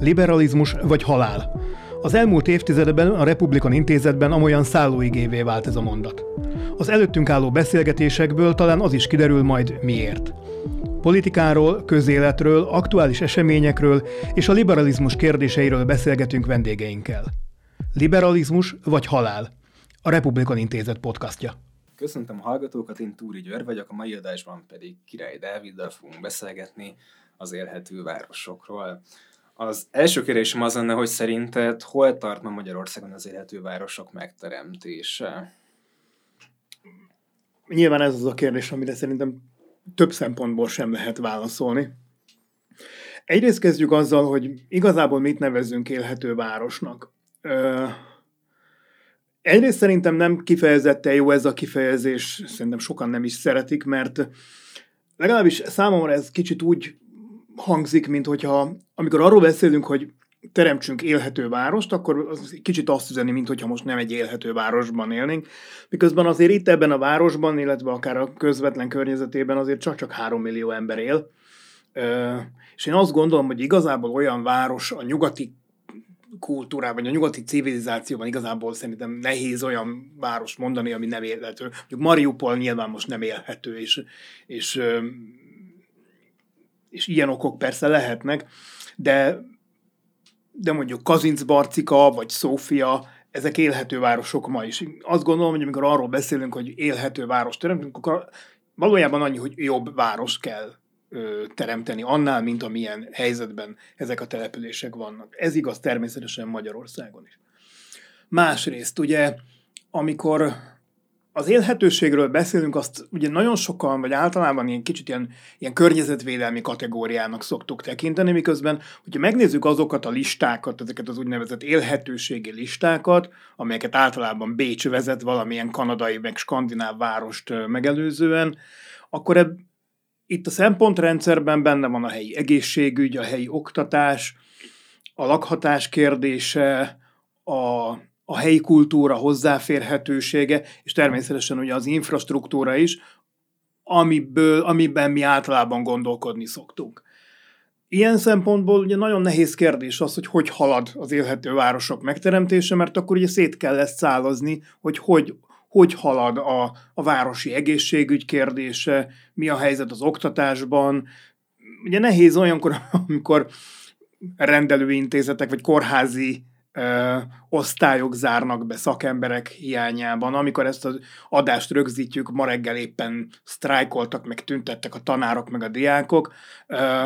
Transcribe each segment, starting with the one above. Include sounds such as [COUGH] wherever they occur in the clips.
Liberalizmus vagy halál. Az elmúlt évtizedben a Republikan Intézetben amolyan szállóigévé vált ez a mondat. Az előttünk álló beszélgetésekből talán az is kiderül majd miért. Politikáról, közéletről, aktuális eseményekről és a liberalizmus kérdéseiről beszélgetünk vendégeinkkel. Liberalizmus vagy halál? A Republikan Intézet podcastja. Köszöntöm a hallgatókat, én Túri György vagyok, a mai adásban pedig Király Dáviddal fogunk beszélgetni az élhető városokról. Az első kérdésem az lenne, hogy szerinted hol tart ma Magyarországon az élhető városok megteremtése? Nyilván ez az a kérdés, amire szerintem több szempontból sem lehet válaszolni. Egyrészt kezdjük azzal, hogy igazából mit nevezünk élhető városnak. Ö, egyrészt szerintem nem kifejezetten jó ez a kifejezés, szerintem sokan nem is szeretik, mert legalábbis számomra ez kicsit úgy hangzik, mint hogyha amikor arról beszélünk, hogy teremtsünk élhető várost, akkor az kicsit azt üzeni, mint hogyha most nem egy élhető városban élnénk. Miközben azért itt ebben a városban, illetve akár a közvetlen környezetében azért csak-csak három millió ember él. És én azt gondolom, hogy igazából olyan város a nyugati kultúrában, a nyugati civilizációban igazából szerintem nehéz olyan város mondani, ami nem élhető. Mondjuk Mariupol nyilván most nem élhető, és, és és ilyen okok persze lehetnek, de, de mondjuk Kazincbarcika vagy Szófia, ezek élhető városok ma is. Azt gondolom, hogy amikor arról beszélünk, hogy élhető város teremtünk, akkor valójában annyi, hogy jobb város kell ö, teremteni annál, mint amilyen helyzetben ezek a települések vannak. Ez igaz természetesen Magyarországon is. Másrészt ugye, amikor az élhetőségről beszélünk, azt ugye nagyon sokan, vagy általában ilyen kicsit ilyen, ilyen környezetvédelmi kategóriának szoktuk tekinteni, miközben, hogyha megnézzük azokat a listákat, ezeket az úgynevezett élhetőségi listákat, amelyeket általában Bécs vezet valamilyen kanadai, meg skandináv várost megelőzően, akkor ebb, itt a szempontrendszerben benne van a helyi egészségügy, a helyi oktatás, a lakhatás kérdése, a a helyi kultúra hozzáférhetősége, és természetesen ugye az infrastruktúra is, amiből, amiben mi általában gondolkodni szoktunk. Ilyen szempontból ugye nagyon nehéz kérdés az, hogy hogy halad az élhető városok megteremtése, mert akkor ugye szét kell ezt szálazni, hogy hogy, hogy halad a, a városi egészségügy kérdése, mi a helyzet az oktatásban. Ugye nehéz olyankor, [LAUGHS] amikor rendelőintézetek vagy kórházi ö, osztályok zárnak be szakemberek hiányában. Amikor ezt az adást rögzítjük, ma reggel éppen sztrájkoltak, meg tüntettek a tanárok, meg a diákok. Ö,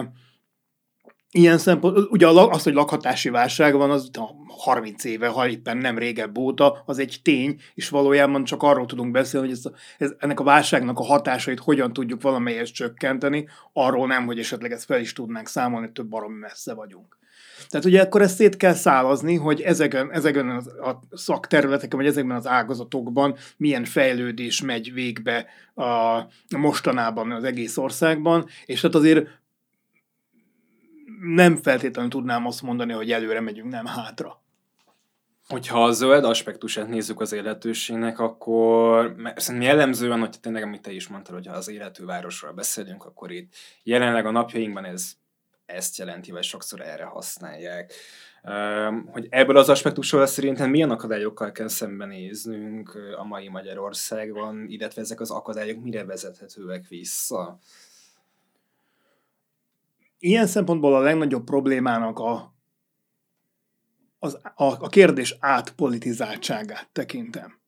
ilyen szempont, ugye az, hogy lakhatási válság van, az 30 éve, ha éppen nem régebb óta, az egy tény, és valójában csak arról tudunk beszélni, hogy ez, ez, ennek a válságnak a hatásait hogyan tudjuk valamelyest csökkenteni, arról nem, hogy esetleg ezt fel is tudnánk számolni, több baromi messze vagyunk. Tehát ugye akkor ezt szét kell szálazni, hogy ezeken, ezeken a szakterületeken, vagy ezekben az ágazatokban milyen fejlődés megy végbe a mostanában az egész országban, és hát azért nem feltétlenül tudnám azt mondani, hogy előre megyünk, nem hátra. Hogyha a zöld aspektusát nézzük az életőségnek, akkor szerintem jellemzően, hogy tényleg, amit te is mondtad, hogy ha az életű városról beszélünk, akkor itt jelenleg a napjainkban ez ezt jelenti, vagy sokszor erre használják. Hogy ebből az aspektusról szerintem milyen akadályokkal kell szembenéznünk a mai Magyarországon, illetve ezek az akadályok mire vezethetőek vissza? Ilyen szempontból a legnagyobb problémának a, az, a, a kérdés átpolitizáltságát tekintem.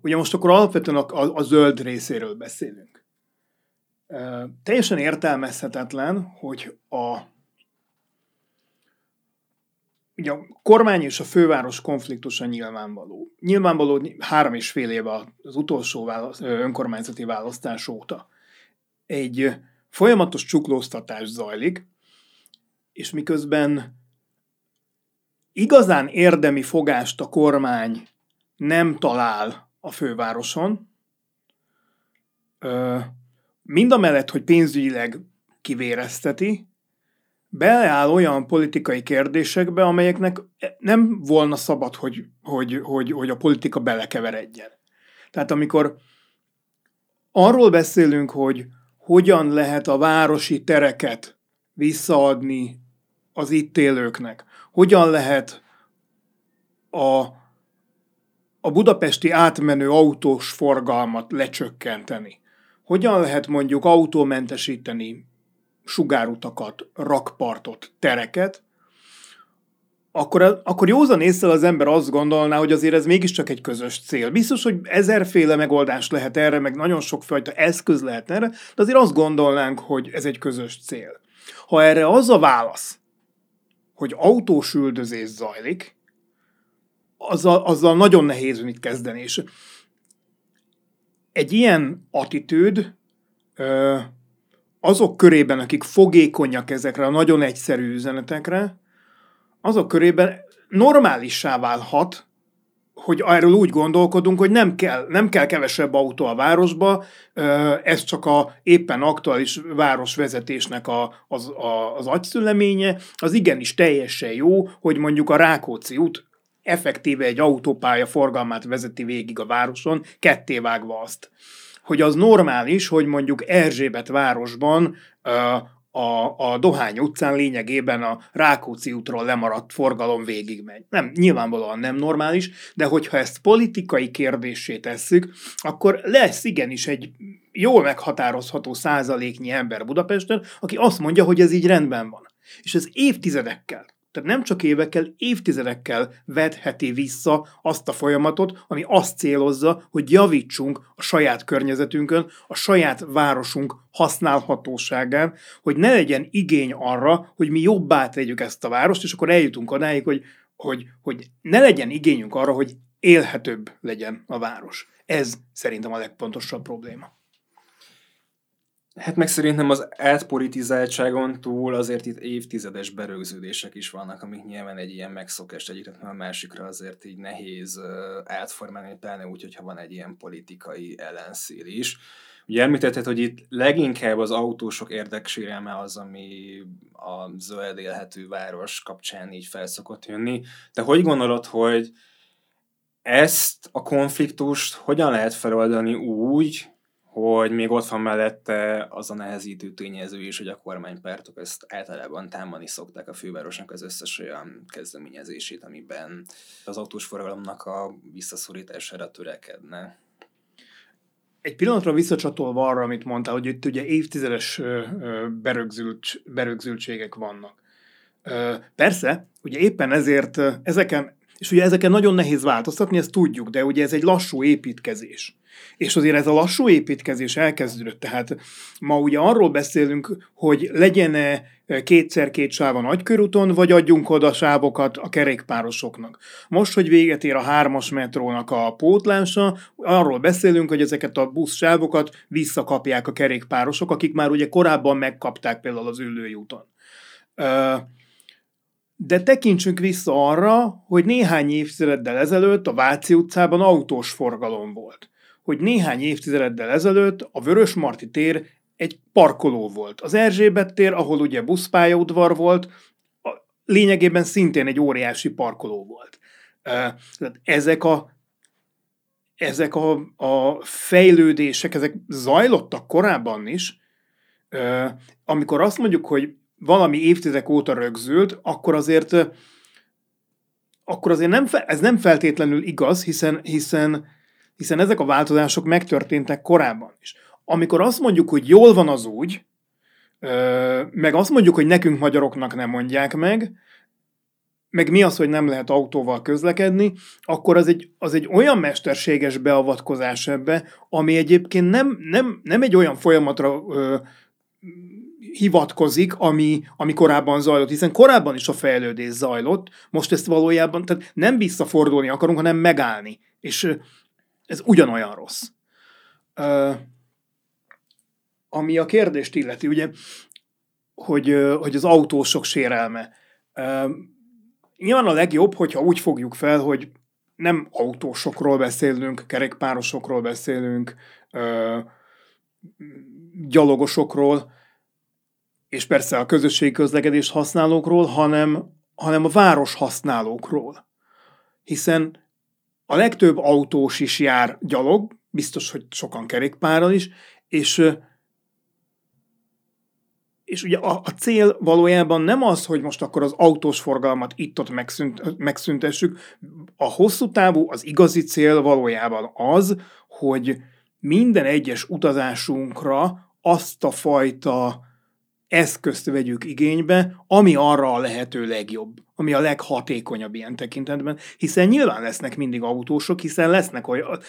Ugye most akkor alapvetően a, a, a zöld részéről beszélünk teljesen értelmezhetetlen, hogy a ugye a kormány és a főváros konfliktusa nyilvánvaló. Nyilvánvaló három és fél éve az utolsó válasz, önkormányzati választás óta egy folyamatos csuklóztatás zajlik, és miközben igazán érdemi fogást a kormány nem talál a fővároson, mind a mellett, hogy pénzügyileg kivérezteti, beleáll olyan politikai kérdésekbe, amelyeknek nem volna szabad, hogy, hogy, hogy, hogy a politika belekeveredjen. Tehát amikor arról beszélünk, hogy hogyan lehet a városi tereket visszaadni az itt élőknek? Hogyan lehet a, a budapesti átmenő autós forgalmat lecsökkenteni? Hogyan lehet mondjuk autómentesíteni sugárutakat, rakpartot, tereket, akkor, akkor józan észre az ember azt gondolná, hogy azért ez mégiscsak egy közös cél. Biztos, hogy ezerféle megoldás lehet erre, meg nagyon sokfajta eszköz lehet erre, de azért azt gondolnánk, hogy ez egy közös cél. Ha erre az a válasz, hogy autós üldözés zajlik, azzal, azzal nagyon nehéz mit kezdeni. És egy ilyen attitűd azok körében, akik fogékonyak ezekre a nagyon egyszerű üzenetekre, azok körében normálissá válhat, hogy erről úgy gondolkodunk, hogy nem kell, nem kell kevesebb autó a városba, ez csak a éppen aktuális városvezetésnek a, az, a, az agyszüleménye, az igenis teljesen jó, hogy mondjuk a Rákóczi út effektíve egy autópálya forgalmát vezeti végig a városon, ketté vágva azt. Hogy az normális, hogy mondjuk Erzsébet városban a, a Dohány utcán lényegében a Rákóczi útról lemaradt forgalom végigmegy. Nem, nyilvánvalóan nem normális, de hogyha ezt politikai kérdésé tesszük, akkor lesz igenis egy jól meghatározható százaléknyi ember Budapesten, aki azt mondja, hogy ez így rendben van. És ez évtizedekkel tehát nem csak évekkel, évtizedekkel vedheti vissza azt a folyamatot, ami azt célozza, hogy javítsunk a saját környezetünkön, a saját városunk használhatóságán, hogy ne legyen igény arra, hogy mi jobbá tegyük ezt a várost, és akkor eljutunk odáig, hogy, hogy, hogy ne legyen igényünk arra, hogy élhetőbb legyen a város. Ez szerintem a legpontosabb probléma. Hát meg szerintem az átpolitizáltságon túl azért itt évtizedes berögződések is vannak, amik nyilván egy ilyen megszokást egyikre a másikra azért így nehéz átformálni, pláne úgy, hogyha van egy ilyen politikai ellenszél is. Ugye említetted, hogy itt leginkább az autósok érdeksérelme az, ami a zöld élhető város kapcsán így felszokott jönni. De hogy gondolod, hogy ezt a konfliktust hogyan lehet feloldani úgy, hogy még ott van mellette az a nehezítő tényező is, hogy a kormánypártok ezt általában támadni szokták a fővárosnak az összes olyan kezdeményezését, amiben az autós forgalomnak a visszaszorítására törekedne. Egy pillanatra visszacsatolva arra, amit mondtál, hogy itt ugye évtizedes berögzült, berögzültségek vannak. Persze, ugye éppen ezért ezeken, és ugye ezeken nagyon nehéz változtatni, ezt tudjuk, de ugye ez egy lassú építkezés. És azért ez a lassú építkezés elkezdődött. Tehát ma ugye arról beszélünk, hogy legyen-e kétszer-két sáv a nagykörúton, vagy adjunk oda sávokat a kerékpárosoknak. Most, hogy véget ér a hármas metrónak a pótlása, arról beszélünk, hogy ezeket a buszsávokat visszakapják a kerékpárosok, akik már ugye korábban megkapták például az ülői úton. De tekintsünk vissza arra, hogy néhány évtizeddel ezelőtt a Váci utcában autós forgalom volt hogy néhány évtizeddel ezelőtt a Vörös Marti tér egy parkoló volt. Az Erzsébet tér, ahol ugye buszpályaudvar volt, lényegében szintén egy óriási parkoló volt. Ezek a ezek a, a fejlődések, ezek zajlottak korábban is, amikor azt mondjuk, hogy valami évtizedek óta rögzült, akkor azért akkor azért nem, ez nem feltétlenül igaz, hiszen, hiszen hiszen ezek a változások megtörténtek korábban is. Amikor azt mondjuk, hogy jól van az úgy, meg azt mondjuk, hogy nekünk magyaroknak nem mondják meg, meg mi az, hogy nem lehet autóval közlekedni, akkor az egy, az egy olyan mesterséges beavatkozás ebbe, ami egyébként nem, nem, nem egy olyan folyamatra ö, hivatkozik, ami, ami korábban zajlott, hiszen korábban is a fejlődés zajlott, most ezt valójában, tehát nem visszafordulni akarunk, hanem megállni. És ez ugyanolyan rossz. Uh, ami a kérdést illeti, ugye, hogy, hogy az autósok sérelme. Uh, nyilván a legjobb, hogyha úgy fogjuk fel, hogy nem autósokról beszélünk, kerekpárosokról beszélünk, uh, gyalogosokról, és persze a közösségi közlekedés használókról, hanem, hanem a város használókról. Hiszen a legtöbb autós is jár gyalog, biztos, hogy sokan kerékpárral is, és, és ugye a, a cél valójában nem az, hogy most akkor az autós forgalmat itt-ott megszünt, megszüntessük. A hosszú távú, az igazi cél valójában az, hogy minden egyes utazásunkra azt a fajta eszközt vegyük igénybe, ami arra a lehető legjobb, ami a leghatékonyabb ilyen tekintetben, hiszen nyilván lesznek mindig autósok, hiszen lesznek,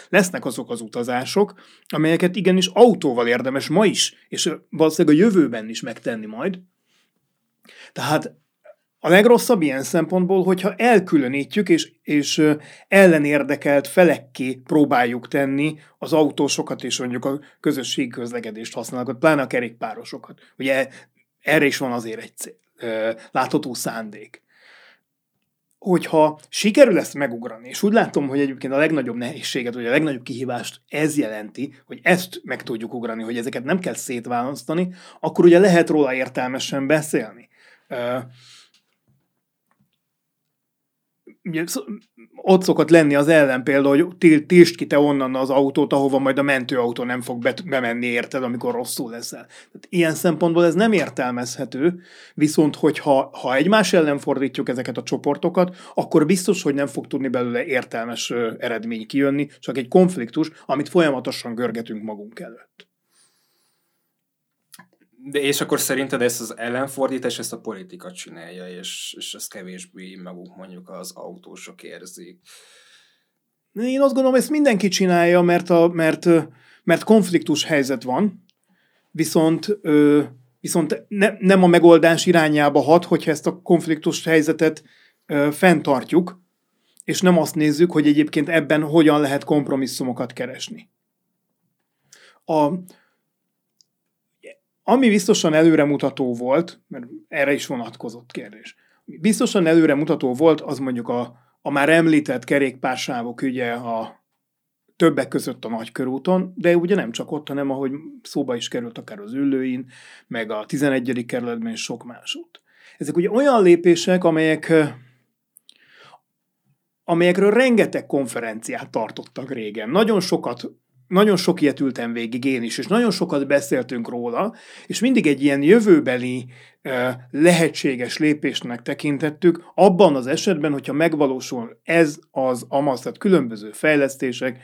lesznek azok az utazások, amelyeket igenis autóval érdemes ma is, és valószínűleg a jövőben is megtenni majd. Tehát a legrosszabb ilyen szempontból, hogyha elkülönítjük és, és ellenérdekelt felekké próbáljuk tenni az autósokat és mondjuk a közösségi közlekedést használókat, pláne a kerékpárosokat. Ugye erre is van azért egy cél, látható szándék. Hogyha sikerül ezt megugrani, és úgy látom, hogy egyébként a legnagyobb nehézséget, vagy a legnagyobb kihívást ez jelenti, hogy ezt meg tudjuk ugrani, hogy ezeket nem kell szétválasztani, akkor ugye lehet róla értelmesen beszélni ott szokott lenni az ellen például, hogy tiltsd ki te onnan az autót, ahova majd a mentőautó nem fog be, bemenni, érted, amikor rosszul leszel. Tehát ilyen szempontból ez nem értelmezhető, viszont hogyha ha egymás ellen fordítjuk ezeket a csoportokat, akkor biztos, hogy nem fog tudni belőle értelmes eredmény kijönni, csak egy konfliktus, amit folyamatosan görgetünk magunk előtt. De és akkor szerinted ezt az ellenfordítás, ezt a politika csinálja, és, és ezt kevésbé maguk mondjuk az autósok érzik. Én azt gondolom, ezt mindenki csinálja, mert, a, mert, mert konfliktus helyzet van, viszont, viszont ne, nem a megoldás irányába hat, hogyha ezt a konfliktus helyzetet fenntartjuk, és nem azt nézzük, hogy egyébként ebben hogyan lehet kompromisszumokat keresni. A, ami biztosan előremutató volt, mert erre is vonatkozott kérdés, biztosan előremutató volt, az mondjuk a, a már említett kerékpársávok ügye a többek között a nagykörúton, de ugye nem csak ott, hanem ahogy szóba is került akár az ülőin, meg a 11. kerületben és sok másút. Ezek ugye olyan lépések, amelyek amelyekről rengeteg konferenciát tartottak régen. Nagyon sokat nagyon sok ilyet ültem végig én is, és nagyon sokat beszéltünk róla, és mindig egy ilyen jövőbeli lehetséges lépésnek tekintettük, abban az esetben, hogyha megvalósul ez az AMASZ, tehát különböző fejlesztések,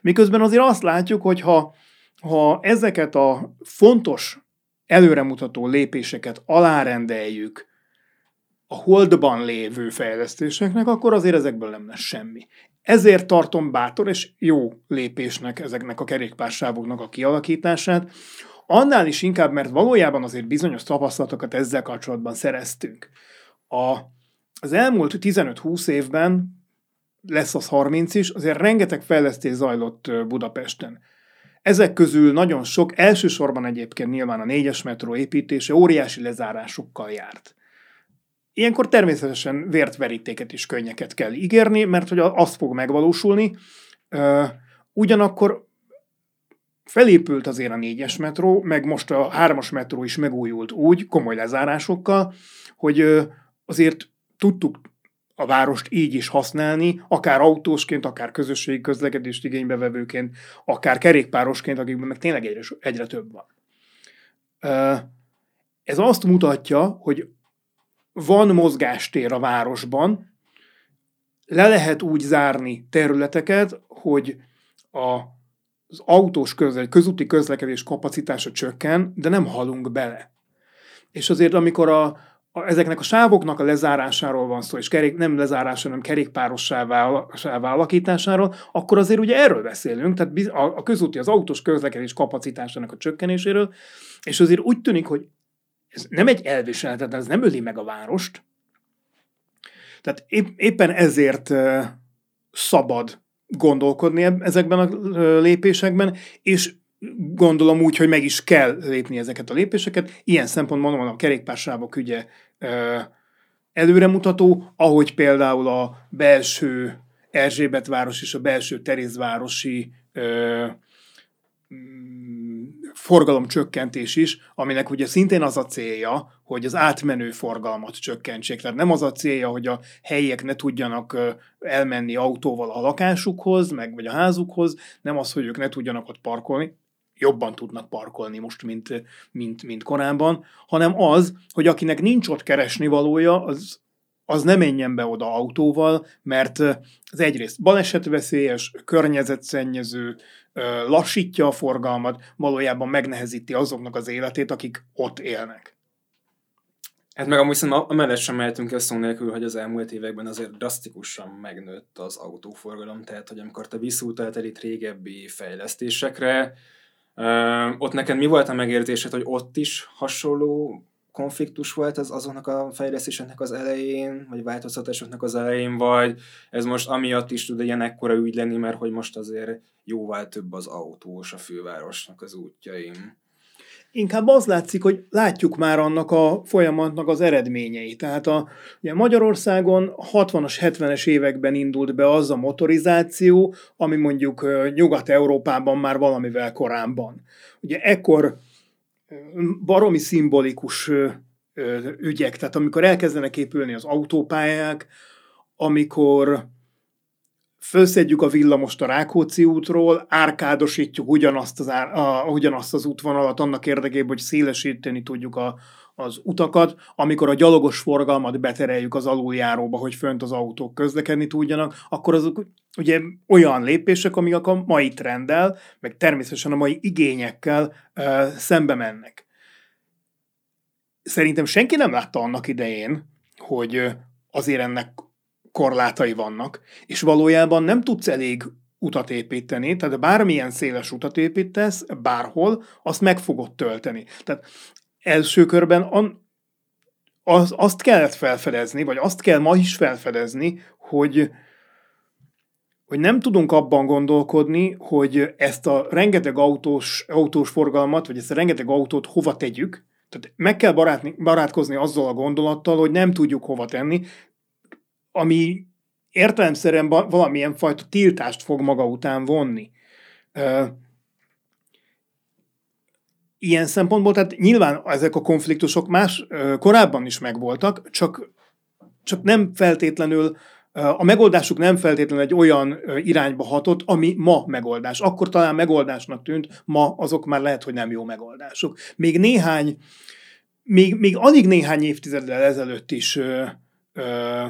miközben azért azt látjuk, hogy ha, ha ezeket a fontos előremutató lépéseket alárendeljük a holdban lévő fejlesztéseknek, akkor azért ezekből nem lesz semmi. Ezért tartom bátor és jó lépésnek ezeknek a kerékpársávoknak a kialakítását, annál is inkább, mert valójában azért bizonyos tapasztalatokat ezzel kapcsolatban szereztünk. A, az elmúlt 15-20 évben, lesz az 30 is, azért rengeteg fejlesztés zajlott Budapesten. Ezek közül nagyon sok, elsősorban egyébként nyilván a négyes metró építése óriási lezárásokkal járt. Ilyenkor természetesen vért, verítéket és könnyeket kell ígérni, mert hogy az fog megvalósulni. Ugyanakkor felépült azért a négyes metró, meg most a hármas metró is megújult úgy, komoly lezárásokkal, hogy azért tudtuk a várost így is használni, akár autósként, akár közösségi közlekedést igénybevevőként, akár kerékpárosként, akikben meg tényleg egyre, egyre több van. Ez azt mutatja, hogy van mozgástér a városban, le lehet úgy zárni területeket, hogy a, az autós közle, közúti közlekedés kapacitása csökken, de nem halunk bele. És azért, amikor a, a, ezeknek a sávoknak a lezárásáról van szó, és kerék, nem lezárása, hanem kerékpárossá alakításáról, akkor azért ugye erről beszélünk, tehát a, a közúti, az autós közlekedés kapacitásának a csökkenéséről, és azért úgy tűnik, hogy ez nem egy elviselhetetlen, ez nem öli meg a várost. Tehát épp, éppen ezért szabad gondolkodni ezekben a lépésekben, és gondolom úgy, hogy meg is kell lépni ezeket a lépéseket. Ilyen szempontból van a kerékpársávok ügye előremutató, ahogy például a belső Erzsébetváros és a belső Terézvárosi forgalomcsökkentés is, aminek ugye szintén az a célja, hogy az átmenő forgalmat csökkentsék. Tehát nem az a célja, hogy a helyiek ne tudjanak elmenni autóval a lakásukhoz, meg vagy a házukhoz, nem az, hogy ők ne tudjanak ott parkolni, jobban tudnak parkolni most, mint, mint, mint korábban, hanem az, hogy akinek nincs ott keresni valója, az, az ne menjen be oda autóval, mert az egyrészt balesetveszélyes, környezetszennyező, lassítja a forgalmat, valójában megnehezíti azoknak az életét, akik ott élnek. Hát meg amúgy szerintem amellett sem mehetünk el szó nélkül, hogy az elmúlt években azért drasztikusan megnőtt az autóforgalom, tehát hogy amikor te visszautaltál itt régebbi fejlesztésekre, ott neked mi volt a megérzésed, hogy ott is hasonló konfliktus volt az azoknak a fejlesztéseknek az elején, vagy változtatásoknak az elején, vagy ez most amiatt is tud ilyen ekkora ügy lenni, mert hogy most azért jóval több az autós a fővárosnak az útjaim. Inkább az látszik, hogy látjuk már annak a folyamatnak az eredményei. Tehát a, ugye Magyarországon 60-as, 70-es években indult be az a motorizáció, ami mondjuk Nyugat-Európában már valamivel korábban. Ugye ekkor baromi szimbolikus ügyek, tehát amikor elkezdenek épülni az autópályák, amikor fölszedjük a villamost a Rákóczi útról, árkádosítjuk ugyanazt az, ár, a, ugyanazt az útvonalat annak érdekében, hogy szélesíteni tudjuk a, az utakat, amikor a gyalogos forgalmat betereljük az aluljáróba, hogy fönt az autók közlekedni tudjanak, akkor azok ugye olyan lépések, amik a mai trenddel, meg természetesen a mai igényekkel uh, szembe mennek. Szerintem senki nem látta annak idején, hogy azért ennek korlátai vannak, és valójában nem tudsz elég utat építeni, tehát bármilyen széles utat építesz, bárhol, azt meg fogod tölteni. Tehát első körben an, az, azt kellett felfedezni, vagy azt kell ma is felfedezni, hogy, hogy nem tudunk abban gondolkodni, hogy ezt a rengeteg autós, autós forgalmat, vagy ezt a rengeteg autót hova tegyük, tehát meg kell barátni, barátkozni azzal a gondolattal, hogy nem tudjuk hova tenni, ami értelemszerűen valamilyen fajta tiltást fog maga után vonni. Ilyen szempontból, tehát nyilván ezek a konfliktusok más korábban is megvoltak, csak, csak nem feltétlenül a megoldásuk nem feltétlenül egy olyan irányba hatott, ami ma megoldás. Akkor talán megoldásnak tűnt, ma azok már lehet, hogy nem jó megoldások. Még néhány, még, még alig néhány évtizeddel ezelőtt is ö, ö,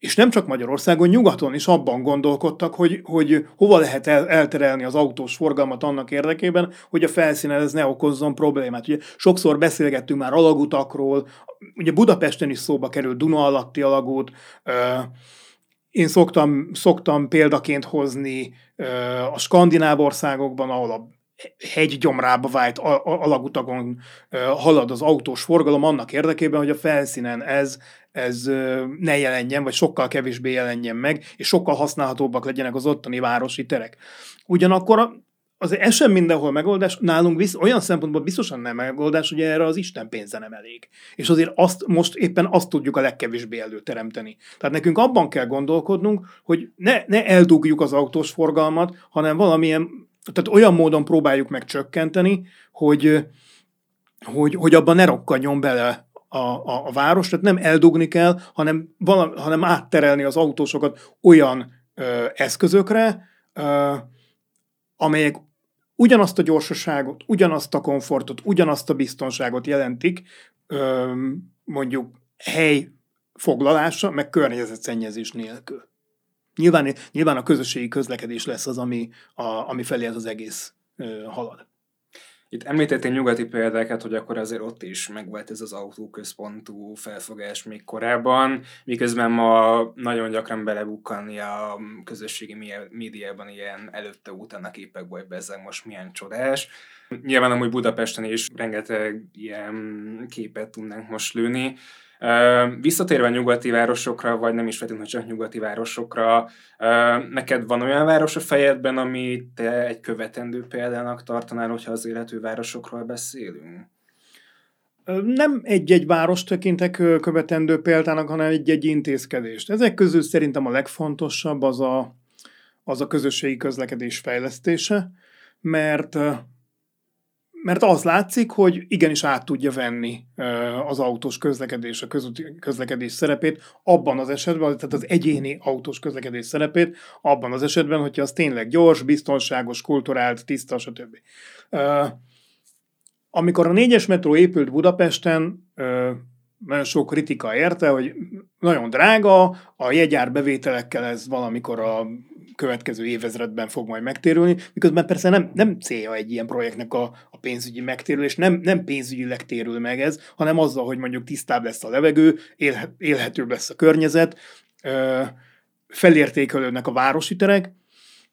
és nem csak Magyarországon, nyugaton is abban gondolkodtak, hogy, hogy hova lehet el, elterelni az autós forgalmat annak érdekében, hogy a felszínen ez ne okozzon problémát. Ugye sokszor beszélgettünk már alagutakról, ugye Budapesten is szóba került Duna alatti alagút, én szoktam, szoktam példaként hozni a skandináv országokban, ahol a hegygyomrába vájt alagutakon halad az autós forgalom annak érdekében, hogy a felszínen ez, ez ne jelenjen, vagy sokkal kevésbé jelenjen meg, és sokkal használhatóbbak legyenek az ottani városi terek. Ugyanakkor az ez sem mindenhol megoldás, nálunk visz, olyan szempontból biztosan nem megoldás, hogy erre az Isten pénze nem elég. És azért azt most éppen azt tudjuk a legkevésbé előteremteni. Tehát nekünk abban kell gondolkodnunk, hogy ne, ne eldugjuk az autós forgalmat, hanem valamilyen tehát olyan módon próbáljuk meg csökkenteni, hogy, hogy, hogy abban ne rokkanjon bele a, a, a város, tehát nem eldugni kell, hanem, vala, hanem átterelni az autósokat olyan ö, eszközökre, ö, amelyek ugyanazt a gyorsaságot, ugyanazt a komfortot, ugyanazt a biztonságot jelentik, ö, mondjuk hely foglalása, meg környezetszennyezés nélkül. Nyilván, nyilván a közösségi közlekedés lesz az, ami, a, ami felé ez az egész ö, halad. Itt említettél nyugati példákat, hogy akkor azért ott is megvolt ez az autóközpontú felfogás még korábban, miközben ma nagyon gyakran belebukkanni a közösségi médiában ilyen előtte-utána képekből, hogy bezzeg most milyen csodás. Nyilván amúgy Budapesten is rengeteg ilyen képet tudnánk most lőni. Visszatérve nyugati városokra, vagy nem is feltétlenül csak nyugati városokra, neked van olyan város a fejedben, amit te egy követendő példának tartanál, hogyha az életű városokról beszélünk? Nem egy-egy város tekintek követendő példának, hanem egy-egy intézkedést. Ezek közül szerintem a legfontosabb az a, az a közösségi közlekedés fejlesztése, mert mert az látszik, hogy igenis át tudja venni az autós közlekedés, a közlekedés szerepét abban az esetben, tehát az egyéni autós közlekedés szerepét abban az esetben, hogyha az tényleg gyors, biztonságos, kulturált, tiszta, stb. Amikor a négyes metró épült Budapesten, nagyon sok kritika érte, hogy nagyon drága, a jegyár bevételekkel ez valamikor a következő évezredben fog majd megtérülni, miközben persze nem, nem célja egy ilyen projektnek a, a pénzügyi megtérülés, nem, nem pénzügyileg térül meg ez, hanem azzal, hogy mondjuk tisztább lesz a levegő, élhet, élhetőbb lesz a környezet, ö, felértékelődnek a városi terek,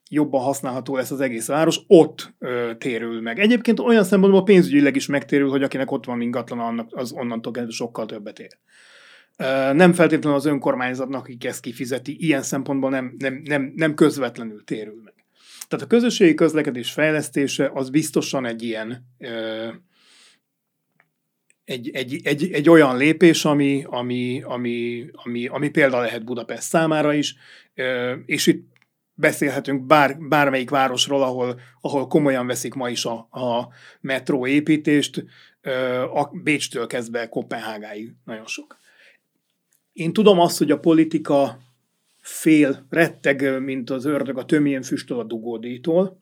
jobban használható lesz az egész város, ott ö, térül meg. Egyébként olyan szempontból pénzügyileg is megtérül, hogy akinek ott van ingatlan, annak az onnantól sokkal többet ér. Nem feltétlenül az önkormányzatnak, akik ezt kifizeti, ilyen szempontból nem, nem, nem, nem közvetlenül térül meg. Tehát a közösségi közlekedés fejlesztése az biztosan egy ilyen egy, egy, egy, egy olyan lépés, ami, ami, ami, ami, ami példa lehet Budapest számára is, és itt beszélhetünk bár, bármelyik városról, ahol, ahol komolyan veszik ma is a, a metró építést, a Bécstől kezdve Kopenhágáig nagyon sok. Én tudom azt, hogy a politika fél, retteg, mint az ördög a tömjén füstöl a dugódítól,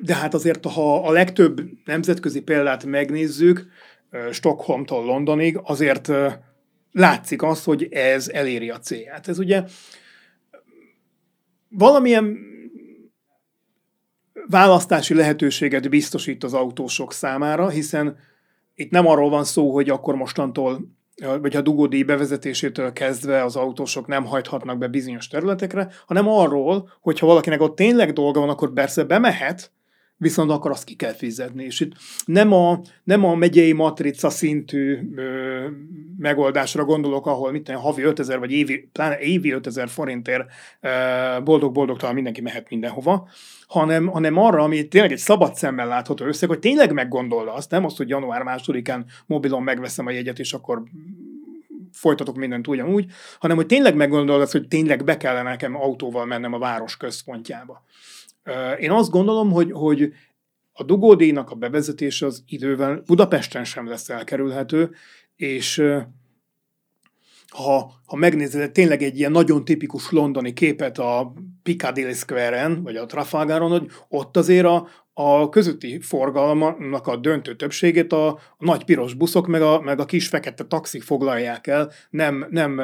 de hát azért, ha a legtöbb nemzetközi példát megnézzük, Stockholmtól Londonig, azért látszik az, hogy ez eléri a célját. Ez ugye valamilyen választási lehetőséget biztosít az autósok számára, hiszen itt nem arról van szó, hogy akkor mostantól, vagy a dugódíj bevezetésétől kezdve az autósok nem hajthatnak be bizonyos területekre, hanem arról, hogy ha valakinek ott tényleg dolga van, akkor persze bemehet, viszont akkor azt ki kell fizetni. És itt nem a, nem a megyei matrica szintű ö, megoldásra gondolok, ahol mit tenni, havi 5000 vagy évi, pláne évi 5000 forintért boldog-boldogtalan mindenki mehet mindenhova, hanem, hanem arra, ami tényleg egy szabad szemmel látható összeg, hogy tényleg meggondolta azt, nem azt, hogy január másodikán mobilon megveszem a jegyet, és akkor folytatok mindent ugyanúgy, hanem hogy tényleg meggondolod azt, hogy tényleg be kellene nekem autóval mennem a város központjába. Én azt gondolom, hogy, hogy a dugódíjnak a bevezetése az idővel Budapesten sem lesz elkerülhető, és ha, ha megnézed tényleg egy ilyen nagyon tipikus londoni képet a Piccadilly Square-en, vagy a Trafalgaron, hogy ott azért a, a közötti forgalmanak a döntő többségét a, a nagy piros buszok meg a, meg a kis fekete taxik foglalják el, nem, nem,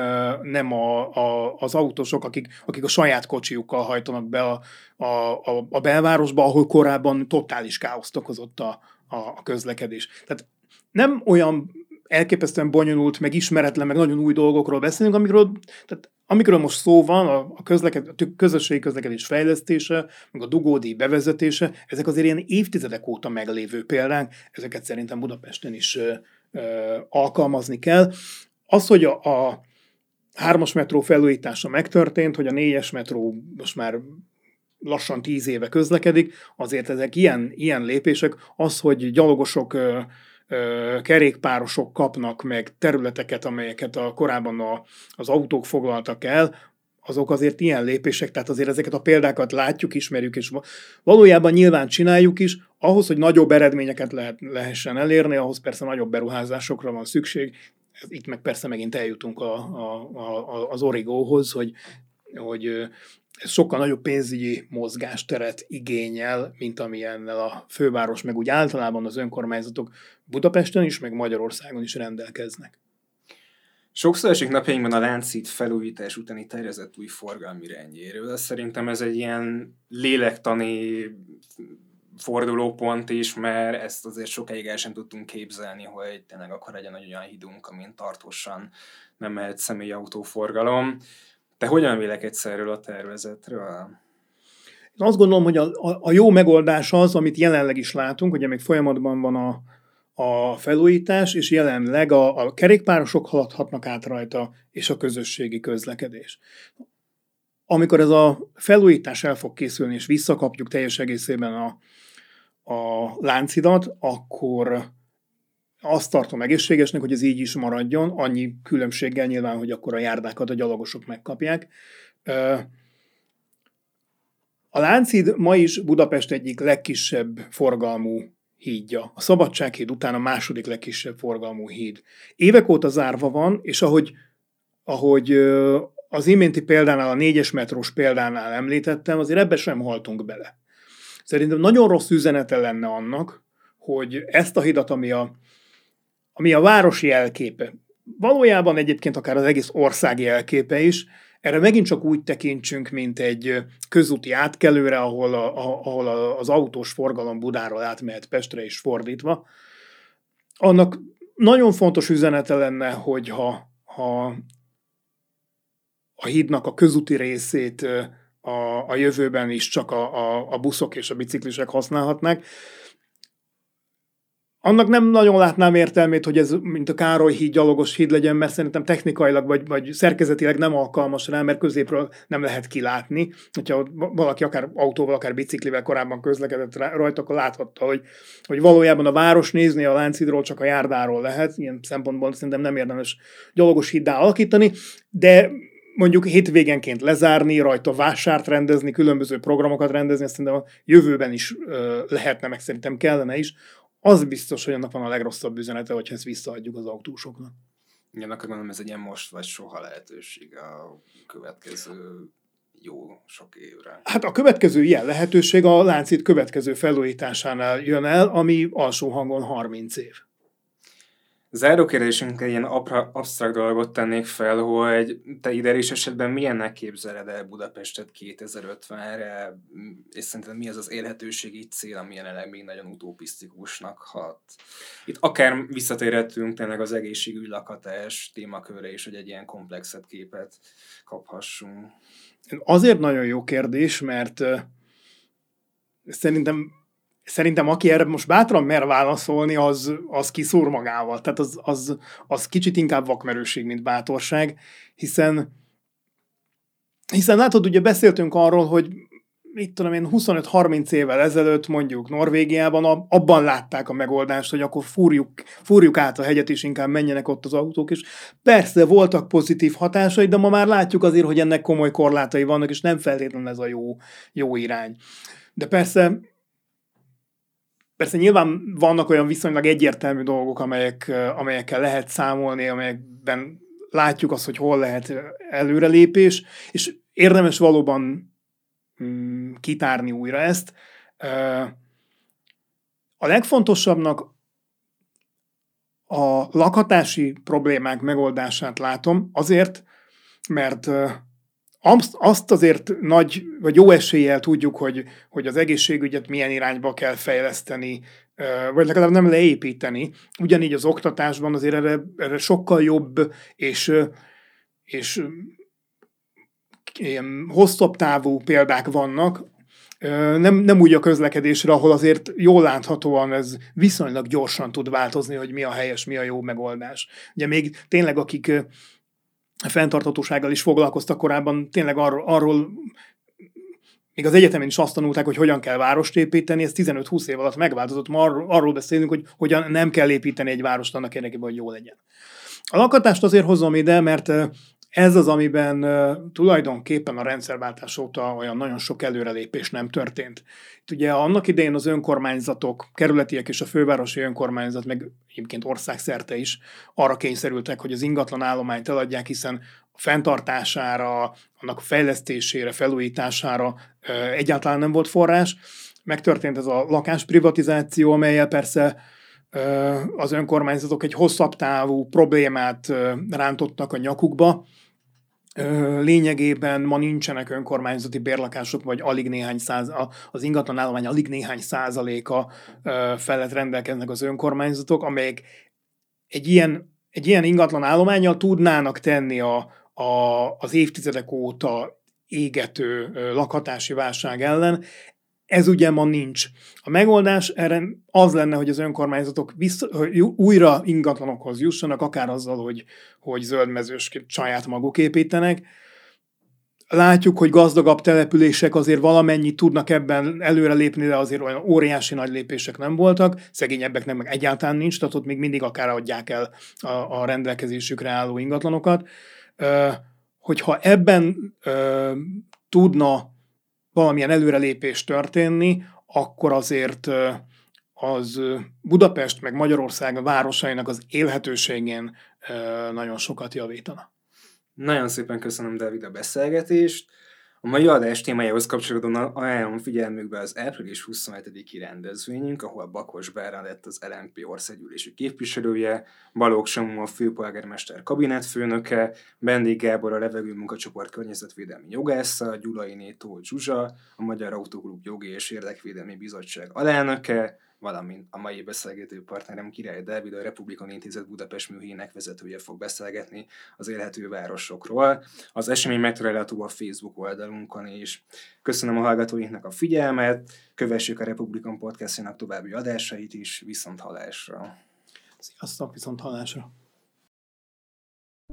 nem a, a, az autósok, akik, akik a saját kocsiukkal hajtanak be a, a, a belvárosba, ahol korábban totális káoszt okozott a, a közlekedés. Tehát nem olyan elképesztően bonyolult, meg ismeretlen, meg nagyon új dolgokról beszélünk, amikről, tehát amikről most szó van, a, közleked, a közösségi közlekedés fejlesztése, meg a dugódi bevezetése, ezek azért ilyen évtizedek óta meglévő példák, ezeket szerintem Budapesten is ö, ö, alkalmazni kell. Az, hogy a, a hármas metró felújítása megtörtént, hogy a négyes metró most már lassan tíz éve közlekedik, azért ezek ilyen, ilyen lépések, az, hogy gyalogosok kerékpárosok kapnak meg területeket, amelyeket a, korábban a, az autók foglaltak el, azok azért ilyen lépések, tehát azért ezeket a példákat látjuk, ismerjük, és valójában nyilván csináljuk is, ahhoz, hogy nagyobb eredményeket lehet, lehessen elérni, ahhoz persze nagyobb beruházásokra van szükség, itt meg persze megint eljutunk a, a, a, az origóhoz, hogy, hogy ez sokkal nagyobb pénzügyi mozgásteret igényel, mint amilyennel a főváros, meg úgy általában az önkormányzatok Budapesten is, meg Magyarországon is rendelkeznek. Sokszor esik napjainkban a láncít felújítás utáni tervezett új forgalmi rendjéről. Szerintem ez egy ilyen lélektani fordulópont is, mert ezt azért sokáig el sem tudtunk képzelni, hogy tényleg akkor legyen egy olyan hidunk, amin tartósan nem mehet személyautóforgalom. Te hogyan vélekedsz erről a tervezetről? Én azt gondolom, hogy a, a, a jó megoldás az, amit jelenleg is látunk, hogy még folyamatban van a, a felújítás, és jelenleg a, a kerékpárosok haladhatnak át rajta, és a közösségi közlekedés. Amikor ez a felújítás el fog készülni, és visszakapjuk teljes egészében a, a láncidat, akkor azt tartom egészségesnek, hogy ez így is maradjon, annyi különbséggel nyilván, hogy akkor a járdákat a gyalogosok megkapják. A Lánchíd ma is Budapest egyik legkisebb forgalmú hídja. A Szabadsághíd után a második legkisebb forgalmú híd. Évek óta zárva van, és ahogy, ahogy az iménti példánál, a négyes metrós példánál említettem, azért ebbe sem haltunk bele. Szerintem nagyon rossz üzenete lenne annak, hogy ezt a hidat, ami a, ami a városi jelképe, valójában egyébként akár az egész ország jelképe is, erre megint csak úgy tekintsünk, mint egy közúti átkelőre, ahol, a, ahol az autós forgalom Budáról átmehet Pestre is fordítva. Annak nagyon fontos üzenete lenne, hogy ha, ha a hídnak a közúti részét a, a jövőben is csak a, a, a buszok és a biciklisek használhatnák, annak nem nagyon látnám értelmét, hogy ez mint a Károly híd, gyalogos híd legyen, mert szerintem technikailag vagy, vagy szerkezetileg nem alkalmas rá, mert középről nem lehet kilátni. Hogyha valaki akár autóval, akár biciklivel korábban közlekedett rajta, akkor láthatta, hogy, hogy valójában a város nézni a Láncidról csak a járdáról lehet. Ilyen szempontból szerintem nem érdemes gyalogos híddá alakítani, de mondjuk hétvégenként lezárni, rajta vásárt rendezni, különböző programokat rendezni, ezt szerintem a jövőben is lehetne, meg szerintem kellene is, az biztos, hogy annak van a legrosszabb üzenete, hogyha ezt visszaadjuk az autósoknak. Igen, akkor mondom, ez egy ilyen most vagy soha lehetőség a következő jó sok évre. Hát a következő ilyen lehetőség a láncít következő felújításánál jön el, ami alsó hangon 30 év. Záró kérdésünkre ilyen absztrakt dolgot tennék fel, hogy te ideális esetben milyennek képzeled el Budapestet 2050-re, és szerintem mi az az élhetőségi cél, ami jelenleg még nagyon utopisztikusnak hat. Itt akár visszatérhetünk tényleg az egészségügy lakatás témakörre is, hogy egy ilyen komplexet képet kaphassunk. Azért nagyon jó kérdés, mert szerintem szerintem aki erre most bátran mer válaszolni, az, az kiszúr magával. Tehát az, az, az kicsit inkább vakmerőség, mint bátorság, hiszen hiszen látod, ugye beszéltünk arról, hogy mit tudom én, 25-30 évvel ezelőtt mondjuk Norvégiában abban látták a megoldást, hogy akkor fúrjuk, fúrjuk át a hegyet, és inkább menjenek ott az autók, és persze voltak pozitív hatásai, de ma már látjuk azért, hogy ennek komoly korlátai vannak, és nem feltétlenül ez a jó, jó irány. De persze Persze nyilván vannak olyan viszonylag egyértelmű dolgok, amelyek, amelyekkel lehet számolni, amelyekben látjuk azt, hogy hol lehet előrelépés, és érdemes valóban mm, kitárni újra ezt. A legfontosabbnak a lakhatási problémák megoldását látom, azért, mert azt azért nagy, vagy jó eséllyel tudjuk, hogy, hogy az egészségügyet milyen irányba kell fejleszteni, vagy legalább nem leépíteni. Ugyanígy az oktatásban azért erre, erre sokkal jobb és, és ilyen hosszabb távú példák vannak, nem, nem úgy a közlekedésre, ahol azért jól láthatóan ez viszonylag gyorsan tud változni, hogy mi a helyes, mi a jó megoldás. Ugye még tényleg akik fenntarthatósággal is foglalkoztak korábban, tényleg arról, arról még az egyetemen is azt tanulták, hogy hogyan kell várost építeni, ez 15-20 év alatt megváltozott, ma arról, arról beszélünk, hogy hogyan nem kell építeni egy várost annak érdekében, hogy jó legyen. A lakatást azért hozom ide, mert ez az, amiben tulajdonképpen a rendszerváltás óta olyan nagyon sok előrelépés nem történt. Itt ugye annak idején az önkormányzatok, kerületiek és a fővárosi önkormányzat, meg egyébként országszerte is arra kényszerültek, hogy az ingatlan állományt eladják, hiszen a fenntartására, annak fejlesztésére, felújítására egyáltalán nem volt forrás. Megtörtént ez a lakásprivatizáció, amelyel persze az önkormányzatok egy hosszabb távú problémát rántottak a nyakukba, lényegében ma nincsenek önkormányzati bérlakások, vagy alig néhány száz, az ingatlan állomány alig néhány százaléka felett rendelkeznek az önkormányzatok, amelyek egy ilyen, egy ilyen ingatlan állományjal tudnának tenni a, a, az évtizedek óta égető lakhatási válság ellen. Ez ugye ma nincs. A megoldás erre az lenne, hogy az önkormányzatok vissza, újra ingatlanokhoz jussanak, akár azzal, hogy, hogy zöldmezős saját maguk építenek. Látjuk, hogy gazdagabb települések azért valamennyit tudnak ebben előrelépni, de azért olyan óriási nagy lépések nem voltak, szegényebbeknek meg egyáltalán nincs, tehát ott még mindig akár adják el a, a rendelkezésükre álló ingatlanokat. Hogyha ebben tudna valamilyen előrelépés történni, akkor azért az Budapest meg Magyarország városainak az élhetőségén nagyon sokat javítana. Nagyon szépen köszönöm, David, a beszélgetést. A mai adás témájához kapcsolódóan ajánlom figyelmükbe az április 27-i rendezvényünk, ahol Bakos Bára lett az LNP országgyűlési képviselője, Balogh Samu a főpolgármester kabinetfőnöke, Bendi Gábor a levegő munkacsoport környezetvédelmi jogásza, Gyulai Nétó Zsuzsa, a Magyar Autoklub Jogi és Érdekvédelmi Bizottság alelnöke, valamint a mai beszélgető partnerem Király Dávid, a Republikon Intézet Budapest műhelyének vezetője fog beszélgetni az élhető városokról. Az esemény megtalálható a Facebook oldalunkon is. Köszönöm a hallgatóinknak a figyelmet, kövessük a Republikon podcastjának további adásait is, viszont halásra. Sziasztok, viszont halásra!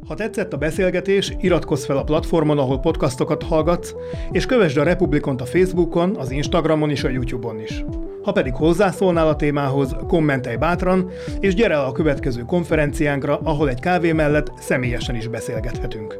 Ha tetszett a beszélgetés, iratkozz fel a platformon, ahol podcastokat hallgatsz, és kövessd a Republikont a Facebookon, az Instagramon és a YouTube-on is. Ha pedig hozzászólnál a témához, kommentelj bátran, és gyere el a következő konferenciánkra, ahol egy kávé mellett személyesen is beszélgethetünk.